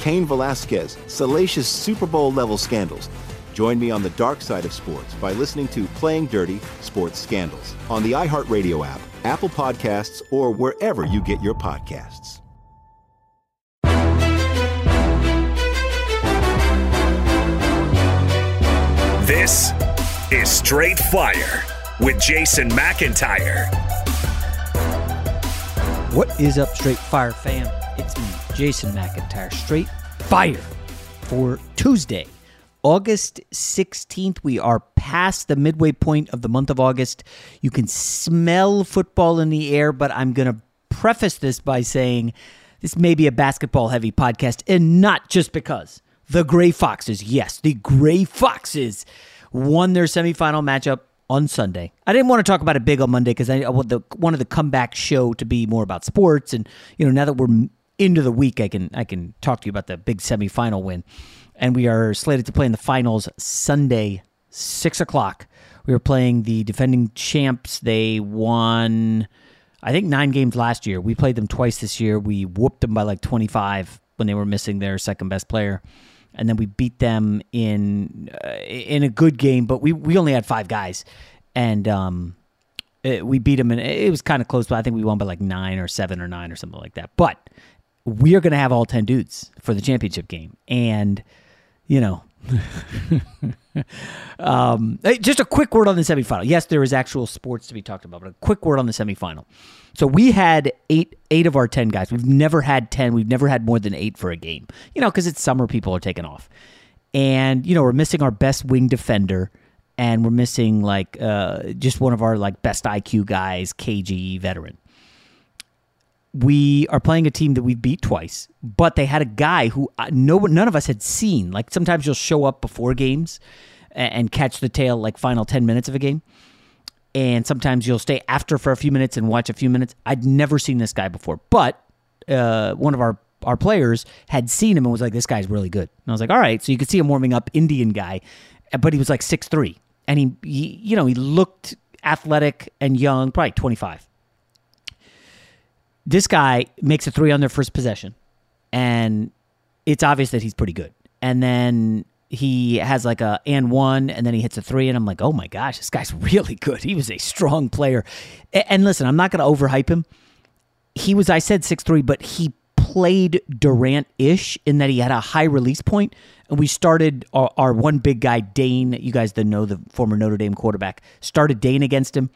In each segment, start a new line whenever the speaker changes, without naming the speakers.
Cain Velasquez, salacious Super Bowl level scandals. Join me on the dark side of sports by listening to Playing Dirty Sports Scandals on the iHeartRadio app, Apple Podcasts, or wherever you get your podcasts.
This is Straight Fire with Jason McIntyre.
What is up, Straight Fire fam? Jason McIntyre. Straight Fire for Tuesday, August 16th. We are past the midway point of the month of August. You can smell football in the air, but I'm going to preface this by saying this may be a basketball heavy podcast, and not just because. The Gray Foxes, yes, the Gray Foxes won their semifinal matchup on Sunday. I didn't want to talk about it big on Monday because I the wanted the comeback show to be more about sports, and you know now that we're into the week, I can I can talk to you about the big semifinal win, and we are slated to play in the finals Sunday, six o'clock. We are playing the defending champs. They won, I think, nine games last year. We played them twice this year. We whooped them by like twenty five when they were missing their second best player and then we beat them in uh, in a good game, but we we only had five guys, and um, it, we beat them, and it was kind of close. But I think we won by like nine or seven or nine or something like that. But we are going to have all ten dudes for the championship game, and you know. um, just a quick word on the semifinal. Yes, there is actual sports to be talked about, but a quick word on the semifinal. So we had eight eight of our ten guys. We've never had ten. We've never had more than eight for a game. You know, because it's summer, people are taking off, and you know we're missing our best wing defender, and we're missing like uh, just one of our like best IQ guys, KG veteran. We are playing a team that we've beat twice, but they had a guy who uh, no none of us had seen. Like sometimes you'll show up before games and, catch the tail like final ten minutes of a game and sometimes you'll stay after for a few minutes and watch a few minutes. I'd never seen this guy before, but uh, one of our our players had seen him and was like, "This guy's really good." And I was like, "All right." So you could see him warming up, Indian guy, but he was like six three, and he, he you know he looked athletic and young, probably twenty five. This guy makes a three on their first possession, and it's obvious that he's pretty good. And then he has like a and one, and then he hits a three, and I'm like, oh my gosh, this guy's really good. He was a strong player. And listen, I'm not going to overhype him. He was, I said six three, but he played Durant ish in that he had a high release point. and we started our, our one big guy Dane. You guys that know the former Notre Dame quarterback started Dane against him,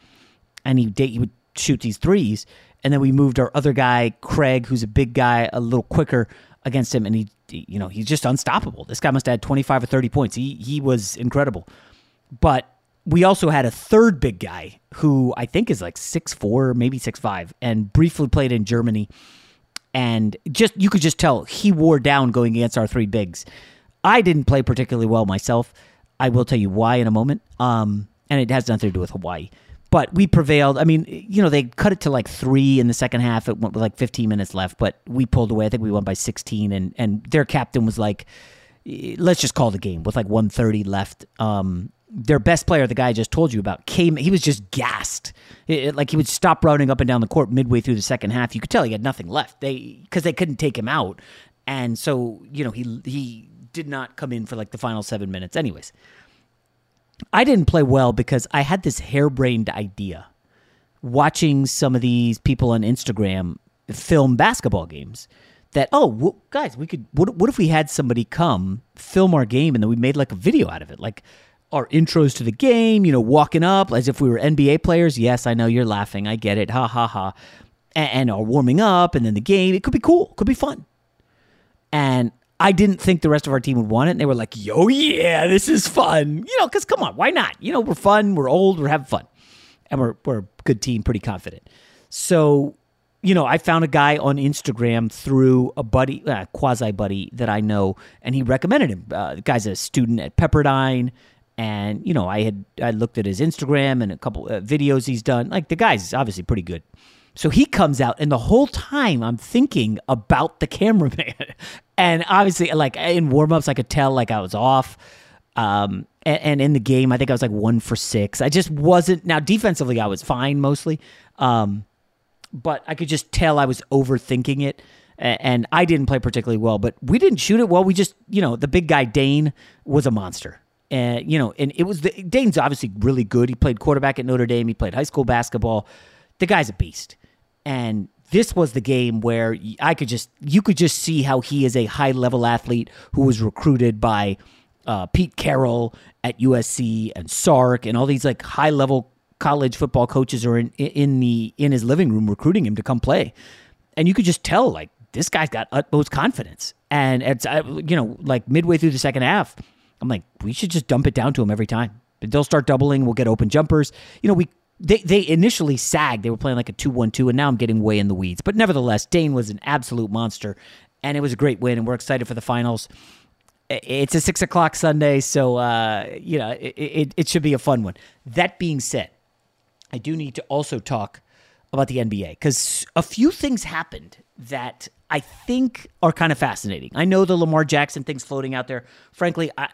and he he would shoot these threes, and then we moved our other guy Craig, who's a big guy, a little quicker against him, and he you know he's just unstoppable. This guy must have had 25 or 30 points. He he was incredible, but we also had a third big guy who I think is like six four, maybe six five, and briefly played in Germany. And just you could just tell he wore down going against our three bigs. I didn't play particularly well myself. I will tell you why in a moment. Um, and it has nothing to do with Hawaii. But we prevailed. I mean, you know, they cut it to like three in the second half. It went with like 15 minutes left, but we pulled away. I think we won by 16, and and their captain was like, "Let's just call the game." With like 130 left, um, their best player, the guy I just told you about, came. He was just gassed. It, it, like he would stop running up and down the court midway through the second half. You could tell he had nothing left. They because they couldn't take him out, and so you know he he did not come in for like the final seven minutes. Anyways, I didn't play well because I had this harebrained idea watching some of these people on Instagram film basketball games that oh well, guys we could what, what if we had somebody come film our game and then we made like a video out of it? Like our intros to the game you know walking up as if we were nba players. Yes i know you're laughing. I get it. Ha ha ha. And, and our warming up and then the game. It could be cool. Could be fun. And I didn't think the rest of our team would want it. And they were like, yo, yeah, this is fun. You know, because come on, why not? You know, we're fun, we're old, we're having fun. And we're, we're a good team, pretty confident. So, you know, I found a guy on Instagram through a buddy, uh, quasi buddy that I know, and he recommended him. Uh, the guy's a student at Pepperdine. And, you know, I had I looked at his Instagram and a couple uh, videos he's done. Like, the guy's obviously pretty good. So he comes out, and the whole time I'm thinking about the cameraman. and obviously, like in warmups, I could tell like I was off. Um, and, and, in the game, I think I was like one for six. I just wasn't. Now, defensively, I was fine mostly. Um, but I could just tell I was overthinking it. And I didn't play particularly well, but we didn't shoot it well. We just, you know, the big guy Dane was a monster. And, you know, and it was the Dane's obviously really good. He played quarterback at Notre Dame, he played high school basketball. The guy's a beast. And this was the game where I could just you could just see how he is a high level athlete who was recruited by uh, Pete Carroll at USC and Sark and all these like high level college football coaches are in in the in his living room recruiting him to come play, and you could just tell like this guy's got utmost confidence. And it's you know like midway through the second half, I'm like we should just dump it down to him every time. But they'll start doubling. We'll get open jumpers. You know we they they initially sagged. They were playing like a two one two, and now I'm getting way in the weeds. But nevertheless, Dane was an absolute monster, and it was a great win, and we're excited for the finals. It's a six o'clock Sunday, so uh, you know it, it, it should be a fun one. That being said, I do need to also talk about the NBA because a few things happened that I think are kind of fascinating. I know the Lamar Jackson things floating out there. Frankly, I,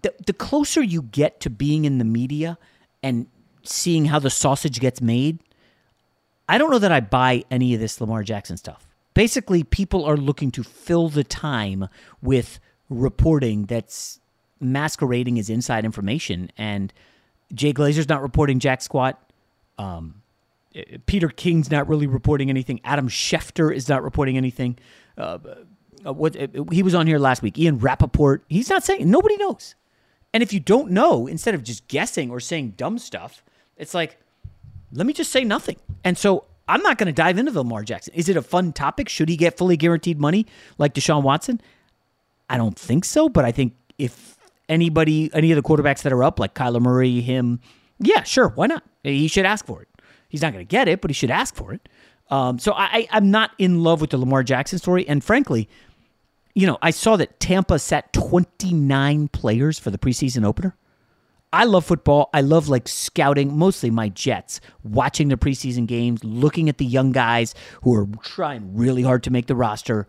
the the closer you get to being in the media and seeing how the sausage gets made, I don't know that I buy any of this Lamar Jackson stuff. Basically, people are looking to fill the time with reporting that's masquerading as inside information. And Jay Glazer's not reporting jack squat. Um, Peter King's not really reporting anything. Adam Schefter is not reporting anything. Uh, uh, what uh, he was on here last week. Ian Rapoport. He's not saying. Nobody knows. And if you don't know, instead of just guessing or saying dumb stuff, it's like, let me just say nothing. And so I'm not going to dive into Lamar Jackson. Is it a fun topic? Should he get fully guaranteed money like Deshaun Watson? I don't think so, but I think if anybody, any of the quarterbacks that are up, like Kyler Murray, him, yeah, sure, why not? He should ask for it. He's not going to get it, but he should ask for it. Um, so I, I'm not in love with the Lamar Jackson story. And frankly, you know, I saw that Tampa sat 29 players for the preseason opener. I love football. I love like scouting, mostly my Jets, watching the preseason games, looking at the young guys who are trying really hard to make the roster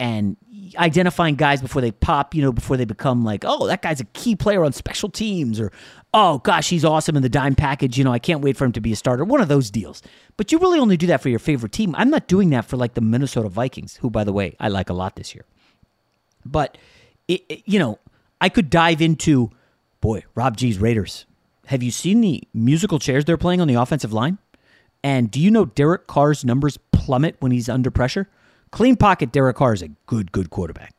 and identifying guys before they pop, you know, before they become like, oh, that guy's a key player on special teams or, oh, gosh, he's awesome in the dime package. You know, I can't wait for him to be a starter. One of those deals. But you really only do that for your favorite team. I'm not doing that for like the Minnesota Vikings, who, by the way, I like a lot this year. But, it, it, you know, I could dive into, boy, Rob G's Raiders. Have you seen the musical chairs they're playing on the offensive line? And do you know Derek Carr's numbers plummet when he's under pressure? Clean pocket, Derek Carr is a good, good quarterback.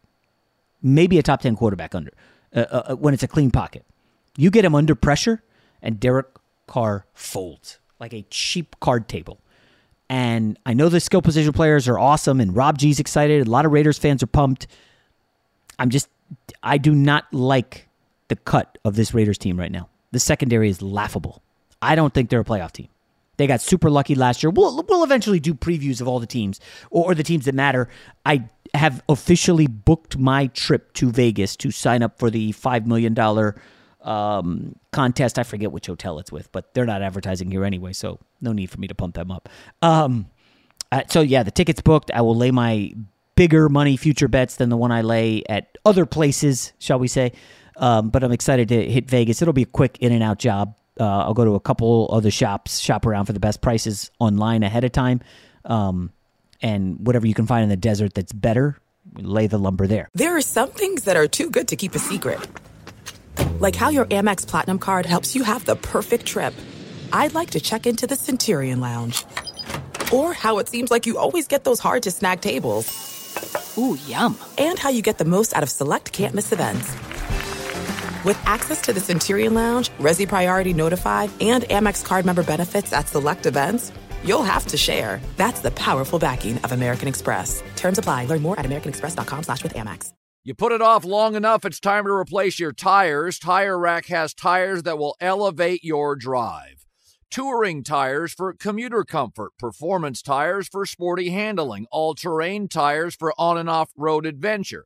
Maybe a top 10 quarterback under uh, uh, uh, when it's a clean pocket. You get him under pressure, and Derek Carr folds like a cheap card table. And I know the skill position players are awesome, and Rob G's excited. A lot of Raiders fans are pumped. I'm just, I do not like the cut of this Raiders team right now. The secondary is laughable. I don't think they're a playoff team. They got super lucky last year. We'll, we'll eventually do previews of all the teams or, or the teams that matter. I have officially booked my trip to Vegas to sign up for the $5 million um, contest. I forget which hotel it's with, but they're not advertising here anyway, so no need for me to pump them up. Um, uh, so, yeah, the ticket's booked. I will lay my bigger money future bets than the one I lay at other places, shall we say. Um, but I'm excited to hit Vegas. It'll be a quick in and out job. Uh, I'll go to a couple other shops, shop around for the best prices online ahead of time. Um, and whatever you can find in the desert that's better, lay the lumber there.
There are some things that are too good to keep a secret. Like how your Amex Platinum card helps you have the perfect trip. I'd like to check into the Centurion Lounge. Or how it seems like you always get those hard to snag tables.
Ooh, yum.
And how you get the most out of select can't miss events. With access to the Centurion Lounge, Resy Priority Notified, and Amex card member benefits at select events, you'll have to share. That's the powerful backing of American Express. Terms apply. Learn more at americanexpress.com slash with Amex.
You put it off long enough, it's time to replace your tires. Tire Rack has tires that will elevate your drive. Touring tires for commuter comfort, performance tires for sporty handling, all-terrain tires for on and off-road adventure.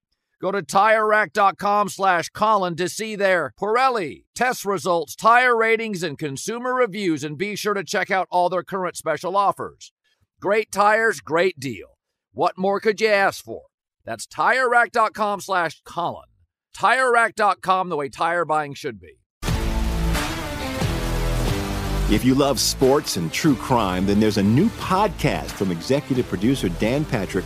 Go to TireRack.com slash Colin to see their Pirelli test results, tire ratings, and consumer reviews, and be sure to check out all their current special offers. Great tires, great deal. What more could you ask for? That's TireRack.com slash Colin. TireRack.com, the way tire buying should be.
If you love sports and true crime, then there's a new podcast from executive producer Dan Patrick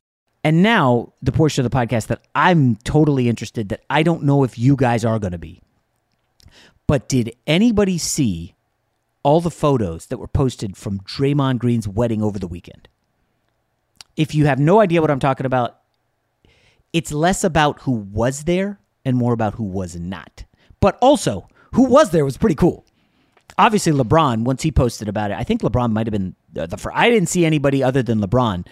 And now, the portion of the podcast that I'm totally interested that I don't know if you guys are going to be. But did anybody see all the photos that were posted from Draymond Green's wedding over the weekend? If you have no idea what I'm talking about, it's less about who was there and more about who was not. But also, who was there was pretty cool. Obviously, LeBron, once he posted about it, I think LeBron might have been the, the I didn't see anybody other than LeBron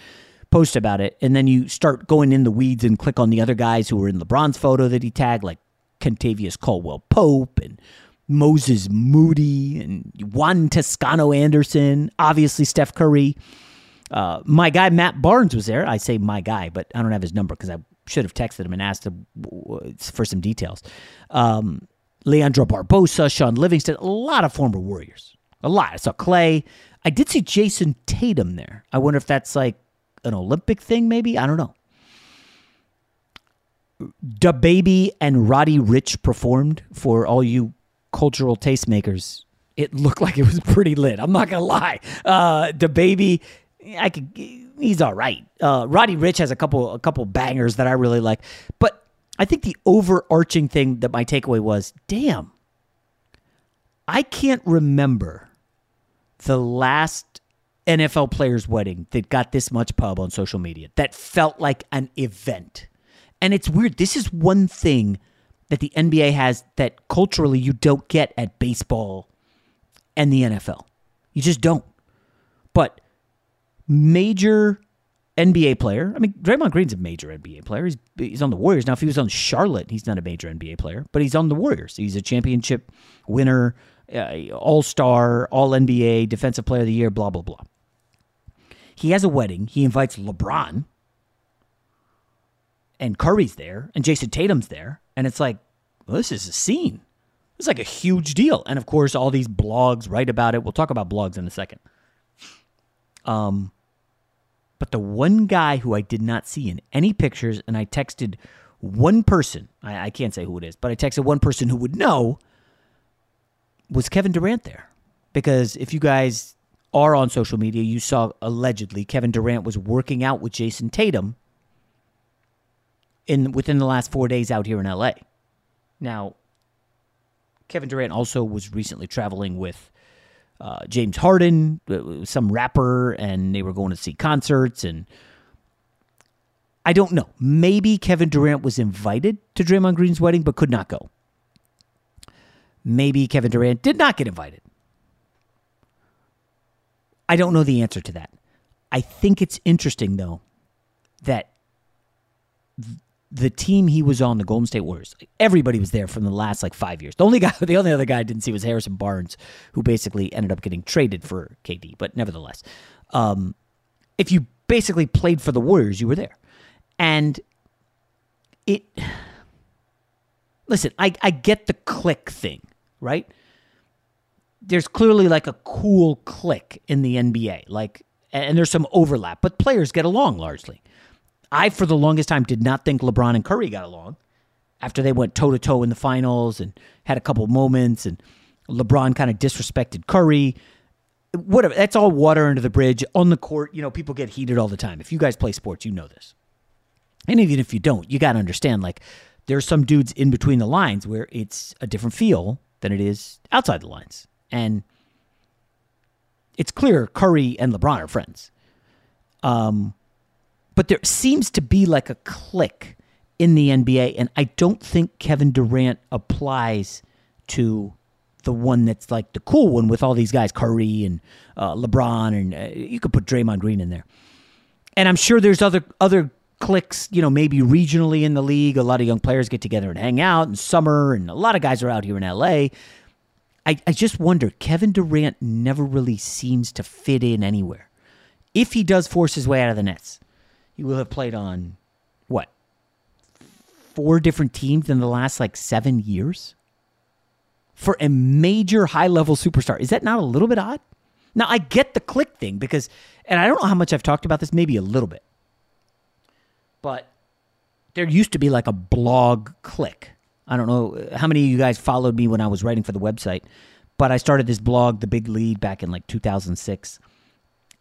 post about it. And then you start going in the weeds and click on the other guys who were in LeBron's photo that he tagged, like Kentavious Caldwell Pope and Moses Moody and Juan Toscano Anderson, obviously Steph Curry. Uh, my guy Matt Barnes was there. I say my guy, but I don't have his number because I should have texted him and asked him for some details. Um, Leandro Barbosa, Shaun Livingston, a lot of former Warriors. A lot. I saw Klay. I did see Jayson Tatum there. I wonder if that's like an Olympic thing, maybe? I don't know. Da Baby and Roddy Ricch performed for all you cultural tastemakers. It looked like it was pretty lit. I'm not gonna lie. Uh, DaBaby, I could. He's all right. Uh, Roddy Ricch has a couple a couple bangers that I really like, but I think the overarching thing that my takeaway was, damn, I can't remember the last NFL player's wedding that got this much pub on social media that felt like an event. And it's weird. This is one thing that the NBA has that culturally you don't get at baseball and the NFL. You just don't. But major NBA player. I mean, Draymond Green's a major NBA player. He's he's on the Warriors now. If he was on Charlotte, he's not a major NBA player, but he's on the Warriors. He's a championship winner, uh, All Star, All NBA, Defensive Player of the Year, blah blah blah. He has a wedding. He invites LeBron, and Curry's there, and Jayson Tatum's there, and it's like, well, this is a scene. It's like a huge deal, and of course, all these blogs write about it. We'll talk about blogs in a second. Um, but the one guy who I did not see in any pictures, and I texted one person, I, I can't say who it is, but I texted one person who would know, was Kevin Durant there? Because if you guys are on social media, you saw allegedly Kevin Durant was working out with Jayson Tatum in within the last four days out here in LA. Now, Kevin Durant also was recently traveling with uh, James Harden, uh, some rapper, and they were going to see concerts. And I don't know. Maybe Kevin Durant was invited to Draymond Green's wedding but could not go. Maybe Kevin Durant did not get invited. I don't know the answer to that. I think it's interesting, though, that the team he was on, the Golden State Warriors, everybody was there from the last like five years. The only guy, the only other guy I didn't see was Harrison Barnes, who basically ended up getting traded for KD. But nevertheless, um, if you basically played for the Warriors, you were there, and it. Listen, I I get the clique thing, right? There's clearly like a cool clique in the NBA, like, and there's some overlap, but players get along largely. I, for the longest time, did not think LeBron and Curry got along after they went toe to toe in the finals and had a couple moments, and LeBron kind of disrespected Curry. Whatever. That's all water under the bridge. On the court, you know, people get heated all the time. If you guys play sports, you know this. And even if you don't, you got to understand like there's some dudes in between the lines where it's a different feel than it is outside the lines. And it's clear Curry and LeBron are friends. Um, but there seems to be like a clique in the NBA, and I don't think Kevin Durant applies to the one that's like the cool one with all these guys, Curry and uh, LeBron, and uh, you could put Draymond Green in there. And I'm sure there's other other cliques, you know, maybe regionally in the league. A lot of young players get together and hang out in summer, and a lot of guys are out here in LA. I, I just wonder, Kevin Durant never really seems to fit in anywhere. If he does force his way out of the Nets, he will have played on what? Four different teams in the last like seven years? For a major high level superstar. Is that not a little bit odd? Now, I get the clique thing because, and I don't know how much I've talked about this, maybe a little bit, but there used to be like a blog clique. I don't know how many of you guys followed me when I was writing for the website, but I started this blog, The Big Lead, back in like 2006.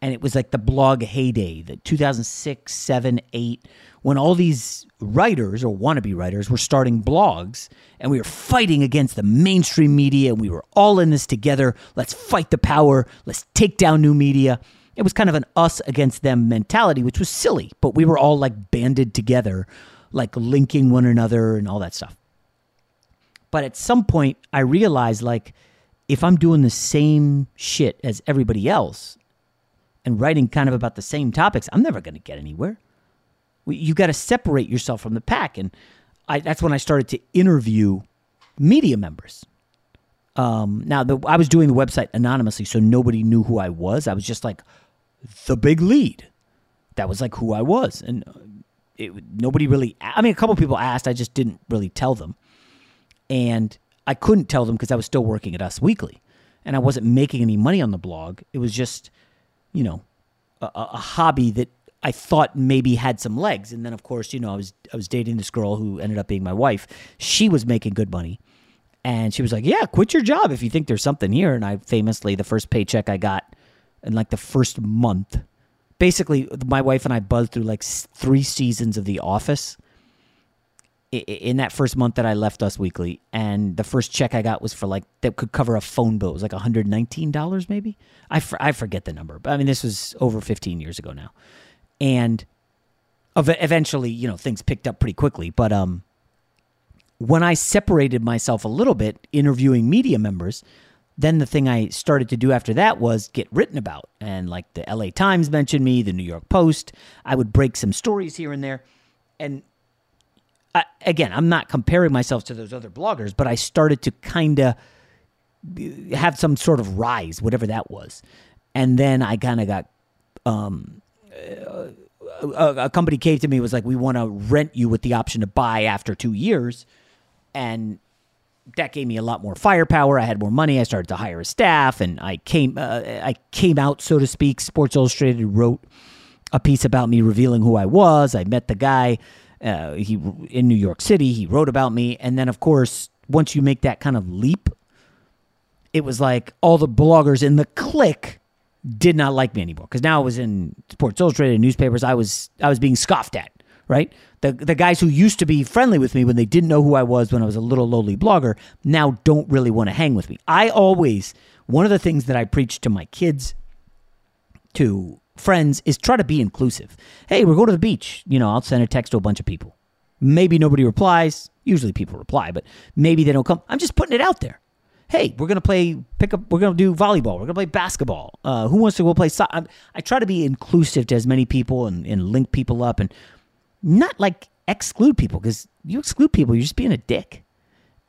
And it was like the blog heyday, the 2006, 7, 8, when all these writers or wannabe writers were starting blogs and we were fighting against the mainstream media and we were all in this together. Let's fight the power. Let's take down new media. It was kind of an us against them mentality, which was silly, but we were all like banded together, like linking one another and all that stuff. But at some point, I realized like if I'm doing the same shit as everybody else and writing kind of about the same topics, I'm never going to get anywhere. You got to separate yourself from the pack. And I, that's when I started to interview media members. Um, now, the, I was doing the website anonymously, so nobody knew who I was. I was just like the big lead. That was like who I was. And it, nobody really, I mean, a couple people asked, I just didn't really tell them. And I couldn't tell them because I was still working at Us Weekly and I wasn't making any money on the blog. It was just, you know, a, a hobby that I thought maybe had some legs. And then of course, you know, I was I was dating this girl who ended up being my wife. She was making good money. And she was like, "Yeah, quit your job if you think there's something here." And I famously the first paycheck I got in like the first month, basically my wife and I buzzed through like 3 seasons of The Office in that first month that I left Us Weekly, and the first check I got was for like that could cover a phone bill. It was like one hundred nineteen dollars, maybe. I, I forget the number, but I mean this was over fifteen years ago now, and eventually, you know, things picked up pretty quickly. But um, when I separated myself a little bit, interviewing media members, then the thing I started to do after that was get written about, and like the L.A. Times mentioned me, the New York Post. I would break some stories here and there, and Again, I'm not comparing myself to those other bloggers, but I started to kind of have some sort of rise, whatever that was. And then I kind of got um, a, a, company came to me was like, we want to rent you with the option to buy after two years, and that gave me a lot more firepower. I had more money. I started to hire a staff, and I came uh, I came out, so to speak. Sports Illustrated wrote a piece about me, revealing who I was. I met the guy uh, he in New York City. He wrote about me, and then of course, once you make that kind of leap, it was like all the bloggers in the clique did not like me anymore because now I was in Sports Illustrated newspapers. I was I was being scoffed at. Right, the the guys who used to be friendly with me when they didn't know who I was when I was a little lowly blogger now don't really want to hang with me. I always one of the things that I preach to my kids, to friends is try to be inclusive. Hey, we're going to the beach. You know, I'll send a text to a bunch of people. Maybe nobody replies. Usually people reply, but maybe they don't come. I'm just putting it out there. Hey, we're gonna play pick up. We're gonna do volleyball. We're gonna play basketball. Uh, who wants to go play soccer? I try to be inclusive to as many people and, and link people up and not like exclude people because you exclude people, you're just being a dick.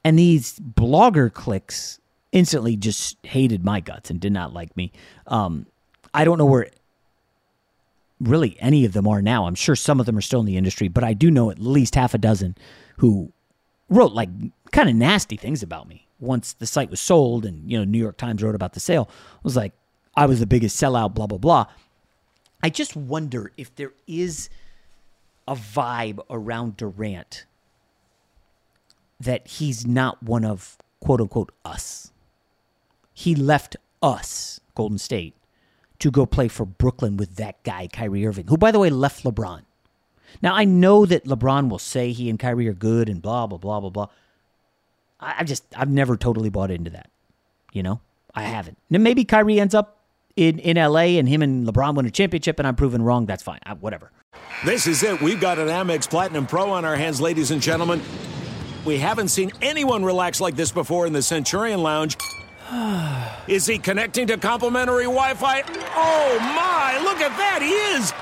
And these blogger cliques instantly just hated my guts and did not like me. Um, I don't know where really any of them are now. I'm sure some of them are still in the industry, but I do know at least half a dozen who wrote like kind of nasty things about me once the site was sold and you know New York Times wrote about the sale. It was like I was the biggest sellout blah blah blah. I just wonder if there is a vibe around Durant that he's not one of quote unquote us. He left us, Golden State, to go play for Brooklyn with that guy, Kyrie Irving, who, by the way, left LeBron. Now, I know that LeBron will say he and Kyrie are good and blah, blah, blah, blah, blah. I, I just, I've never totally bought into that. You know, I haven't. Now, maybe Kyrie ends up in, in LA and him and LeBron win a championship and I'm proven wrong. That's fine. I, whatever.
This is it. We've got an Amex Platinum Pro on our hands, ladies and gentlemen. We haven't seen anyone relax like this before in the Centurion Lounge. Is he connecting to complimentary Wi Fi? Oh my, look at that, he is!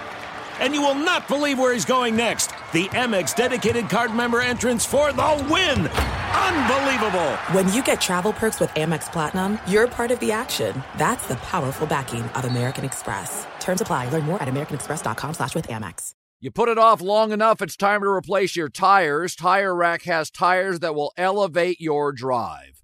and you will not believe where he's going next. The Amex dedicated card member entrance for the win. Unbelievable.
When you get travel perks with Amex Platinum, you're part of the action. That's the powerful backing of American Express. Terms apply. Learn more at americanexpress.com slash with Amex.
You put it off long enough, it's time to replace your tires. Tire Rack has tires that will elevate your drive.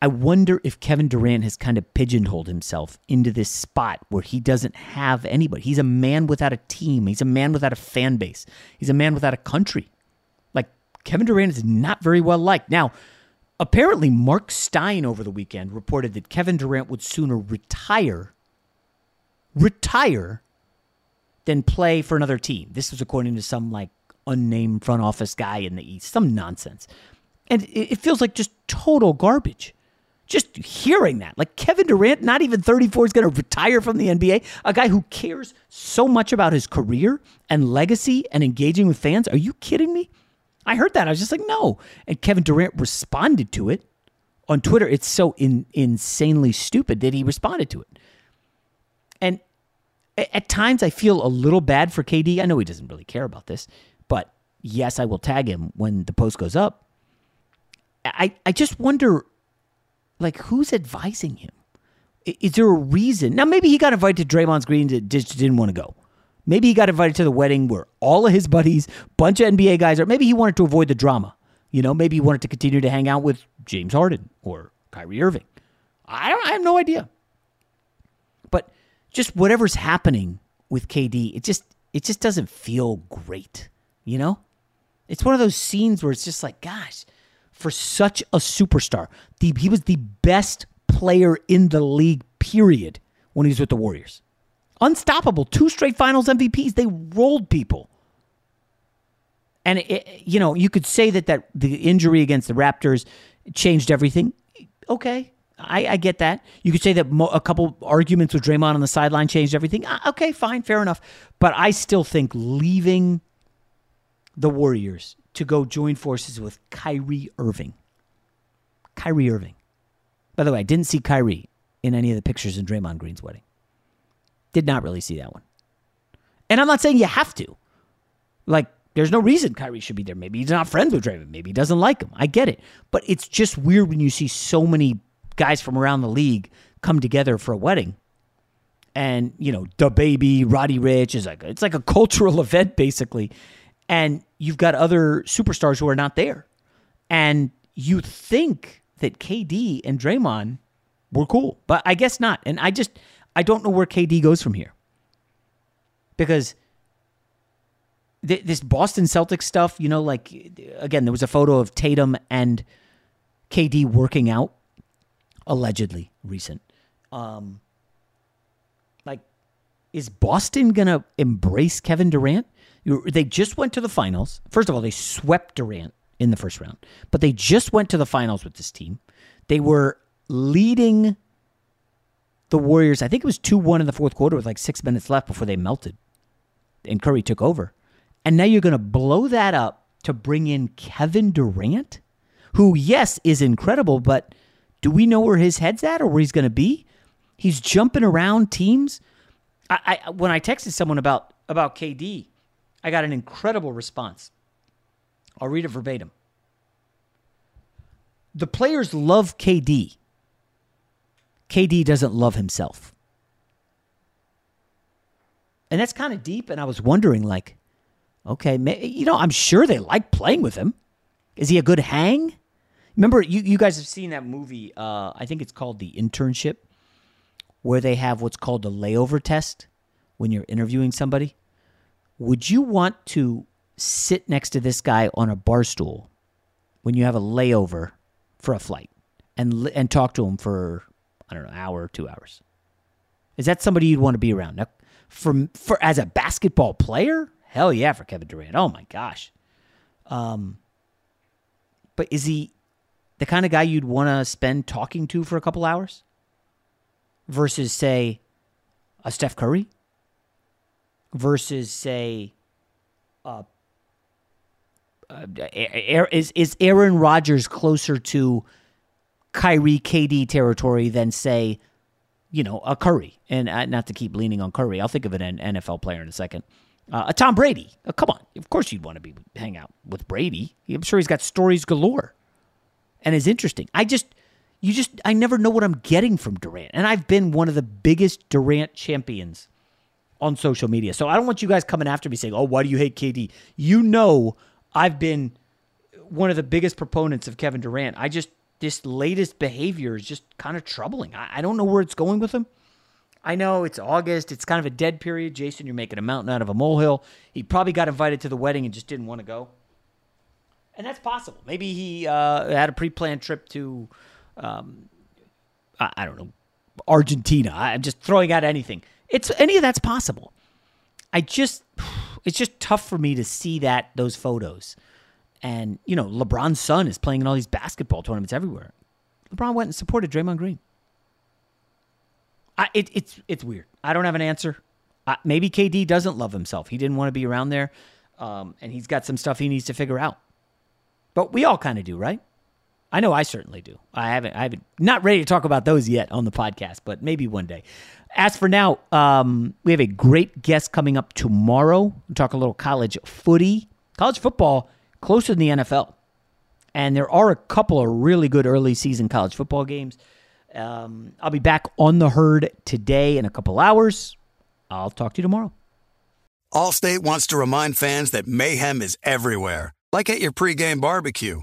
I wonder if Kevin Durant has kind of pigeonholed himself into this spot where he doesn't have anybody. He's a man without a team. He's a man without a fan base. He's a man without a country. Like Kevin Durant is not very well liked. Now, apparently Marc Stein over the weekend reported that Kevin Durant would sooner retire retire than play for another team. This was according to some like unnamed front office guy in the East. Some nonsense. And it feels like just total garbage just hearing that. Like Kevin Durant, not even 34, is going to retire from the NBA. A guy who cares so much about his career and legacy and engaging with fans. Are you kidding me? I heard that. I was just like, no. And Kevin Durant responded to it on Twitter, it's so in, insanely stupid that he responded to it. And at times, I feel a little bad for KD. I know he doesn't really care about this, but yes, I will tag him when the post goes up. I, I just wonder, like, who's advising him? Is there a reason? Now, maybe he got invited to Draymond's Green that just didn't want to go. Maybe he got invited to the wedding where all of his buddies, bunch of NBA guys are. Maybe he wanted to avoid the drama. You know, maybe he wanted to continue to hang out with James Harden or Kyrie Irving. I don't. I have no idea. But just whatever's happening with KD, it just it just doesn't feel great. You know, it's one of those scenes where it's just like, gosh, for such a superstar, the, he was the best player in the league. Period. When he was with the Warriors, unstoppable, two straight Finals MVPs. They rolled people. And it, you know, you could say that that the injury against the Raptors changed everything. Okay, I, I get that. You could say that mo- a couple arguments with Draymond on the sideline changed everything. Uh, okay, fine, fair enough. But I still think leaving the Warriors to go join forces with Kyrie Irving. Kyrie Irving. By the way, I didn't see Kyrie in any of the pictures in Draymond Green's wedding. Did not really see that one. And I'm not saying you have to. Like, there's no reason Kyrie should be there. Maybe he's not friends with Draymond. Maybe he doesn't like him. I get it. But it's just weird when you see so many guys from around the league come together for a wedding. And, you know, the baby, Roddy Ricch is like it's like a cultural event basically. And you've got other superstars who are not there. And you think that KD and Draymond were cool, but I guess not. And I just I don't know where KD goes from here. Because th- this Boston Celtics stuff, you know, like again, there was a photo of Tatum and KD working out, allegedly recent. Um, like, is Boston gonna embrace Kevin Durant? They just went to the finals. First of all, they swept Durant in the first round, but they just went to the finals with this team. They were leading the Warriors. I think it was 2 1 in the fourth quarter with like six minutes left before they melted and Curry took over. And now you're going to blow that up to bring in Kevin Durant, who, yes, is incredible, but do we know where his head's at or where he's going to be? He's jumping around teams. I, I, when I texted someone about about KD, I got an incredible response. I'll read it verbatim. The players love KD. KD doesn't love himself. And that's kind of deep. And I was wondering, like, okay, you know, I'm sure they like playing with him. Is he a good hang? Remember, you, you guys have seen that movie. Uh, I think it's called The Internship, where they have what's called a layover test when you're interviewing somebody. Would you want to sit next to this guy on a bar stool when you have a layover for a flight and and talk to him for I don't know, an hour or two hours? Is that somebody you'd want to be around? Now, for for as a basketball player, hell yeah, for Kevin Durant. Oh my gosh. Um, but is he the kind of guy you'd want to spend talking to for a couple hours versus say a Steph Curry versus say uh, uh, is is Aaron Rodgers closer to Kyrie KD territory than say you know a Curry? And uh, not to keep leaning on Curry I'll think of an NFL player in a second. Uh, a Tom Brady. Uh, come on. Of course you'd want to be hang out with Brady. I'm sure he's got stories galore. And is interesting. I just you just I never know what I'm getting from Durant. And I've been one of the biggest Durant champions on social media so I don't want you guys coming after me saying oh why do you hate KD you know I've been one of the biggest proponents of Kevin Durant. I just this latest behavior is just kind of troubling. I, I don't know where it's going with him. I know it's August. It's kind of a dead period. Jason, you're making a mountain out of a molehill. He probably got invited to the wedding and just didn't want to go. And that's possible. Maybe he uh, had a pre-planned trip to, um, I, I don't know, Argentina. I'm just throwing out anything. It's any of that's possible. I just it's just tough for me to see that those photos. And you know, LeBron's son is playing in all these basketball tournaments everywhere. LeBron went and supported Draymond Green. I, it, it's it's weird. I don't have an answer. I, maybe KD doesn't love himself. He didn't want to be around there, um, and he's got some stuff he needs to figure out. But we all kind of do, right? I know I certainly do. I haven't. I haven't. Not ready to talk about those yet on the podcast, but maybe one day. As for now, um, we have a great guest coming up tomorrow. We'll talk a little college footy, college football, closer than the NFL, and there are a couple of really good early season college football games. Um, I'll be back on the herd today in a couple hours. I'll talk to you tomorrow.
Allstate wants to remind fans that mayhem is everywhere, like at your pregame barbecue.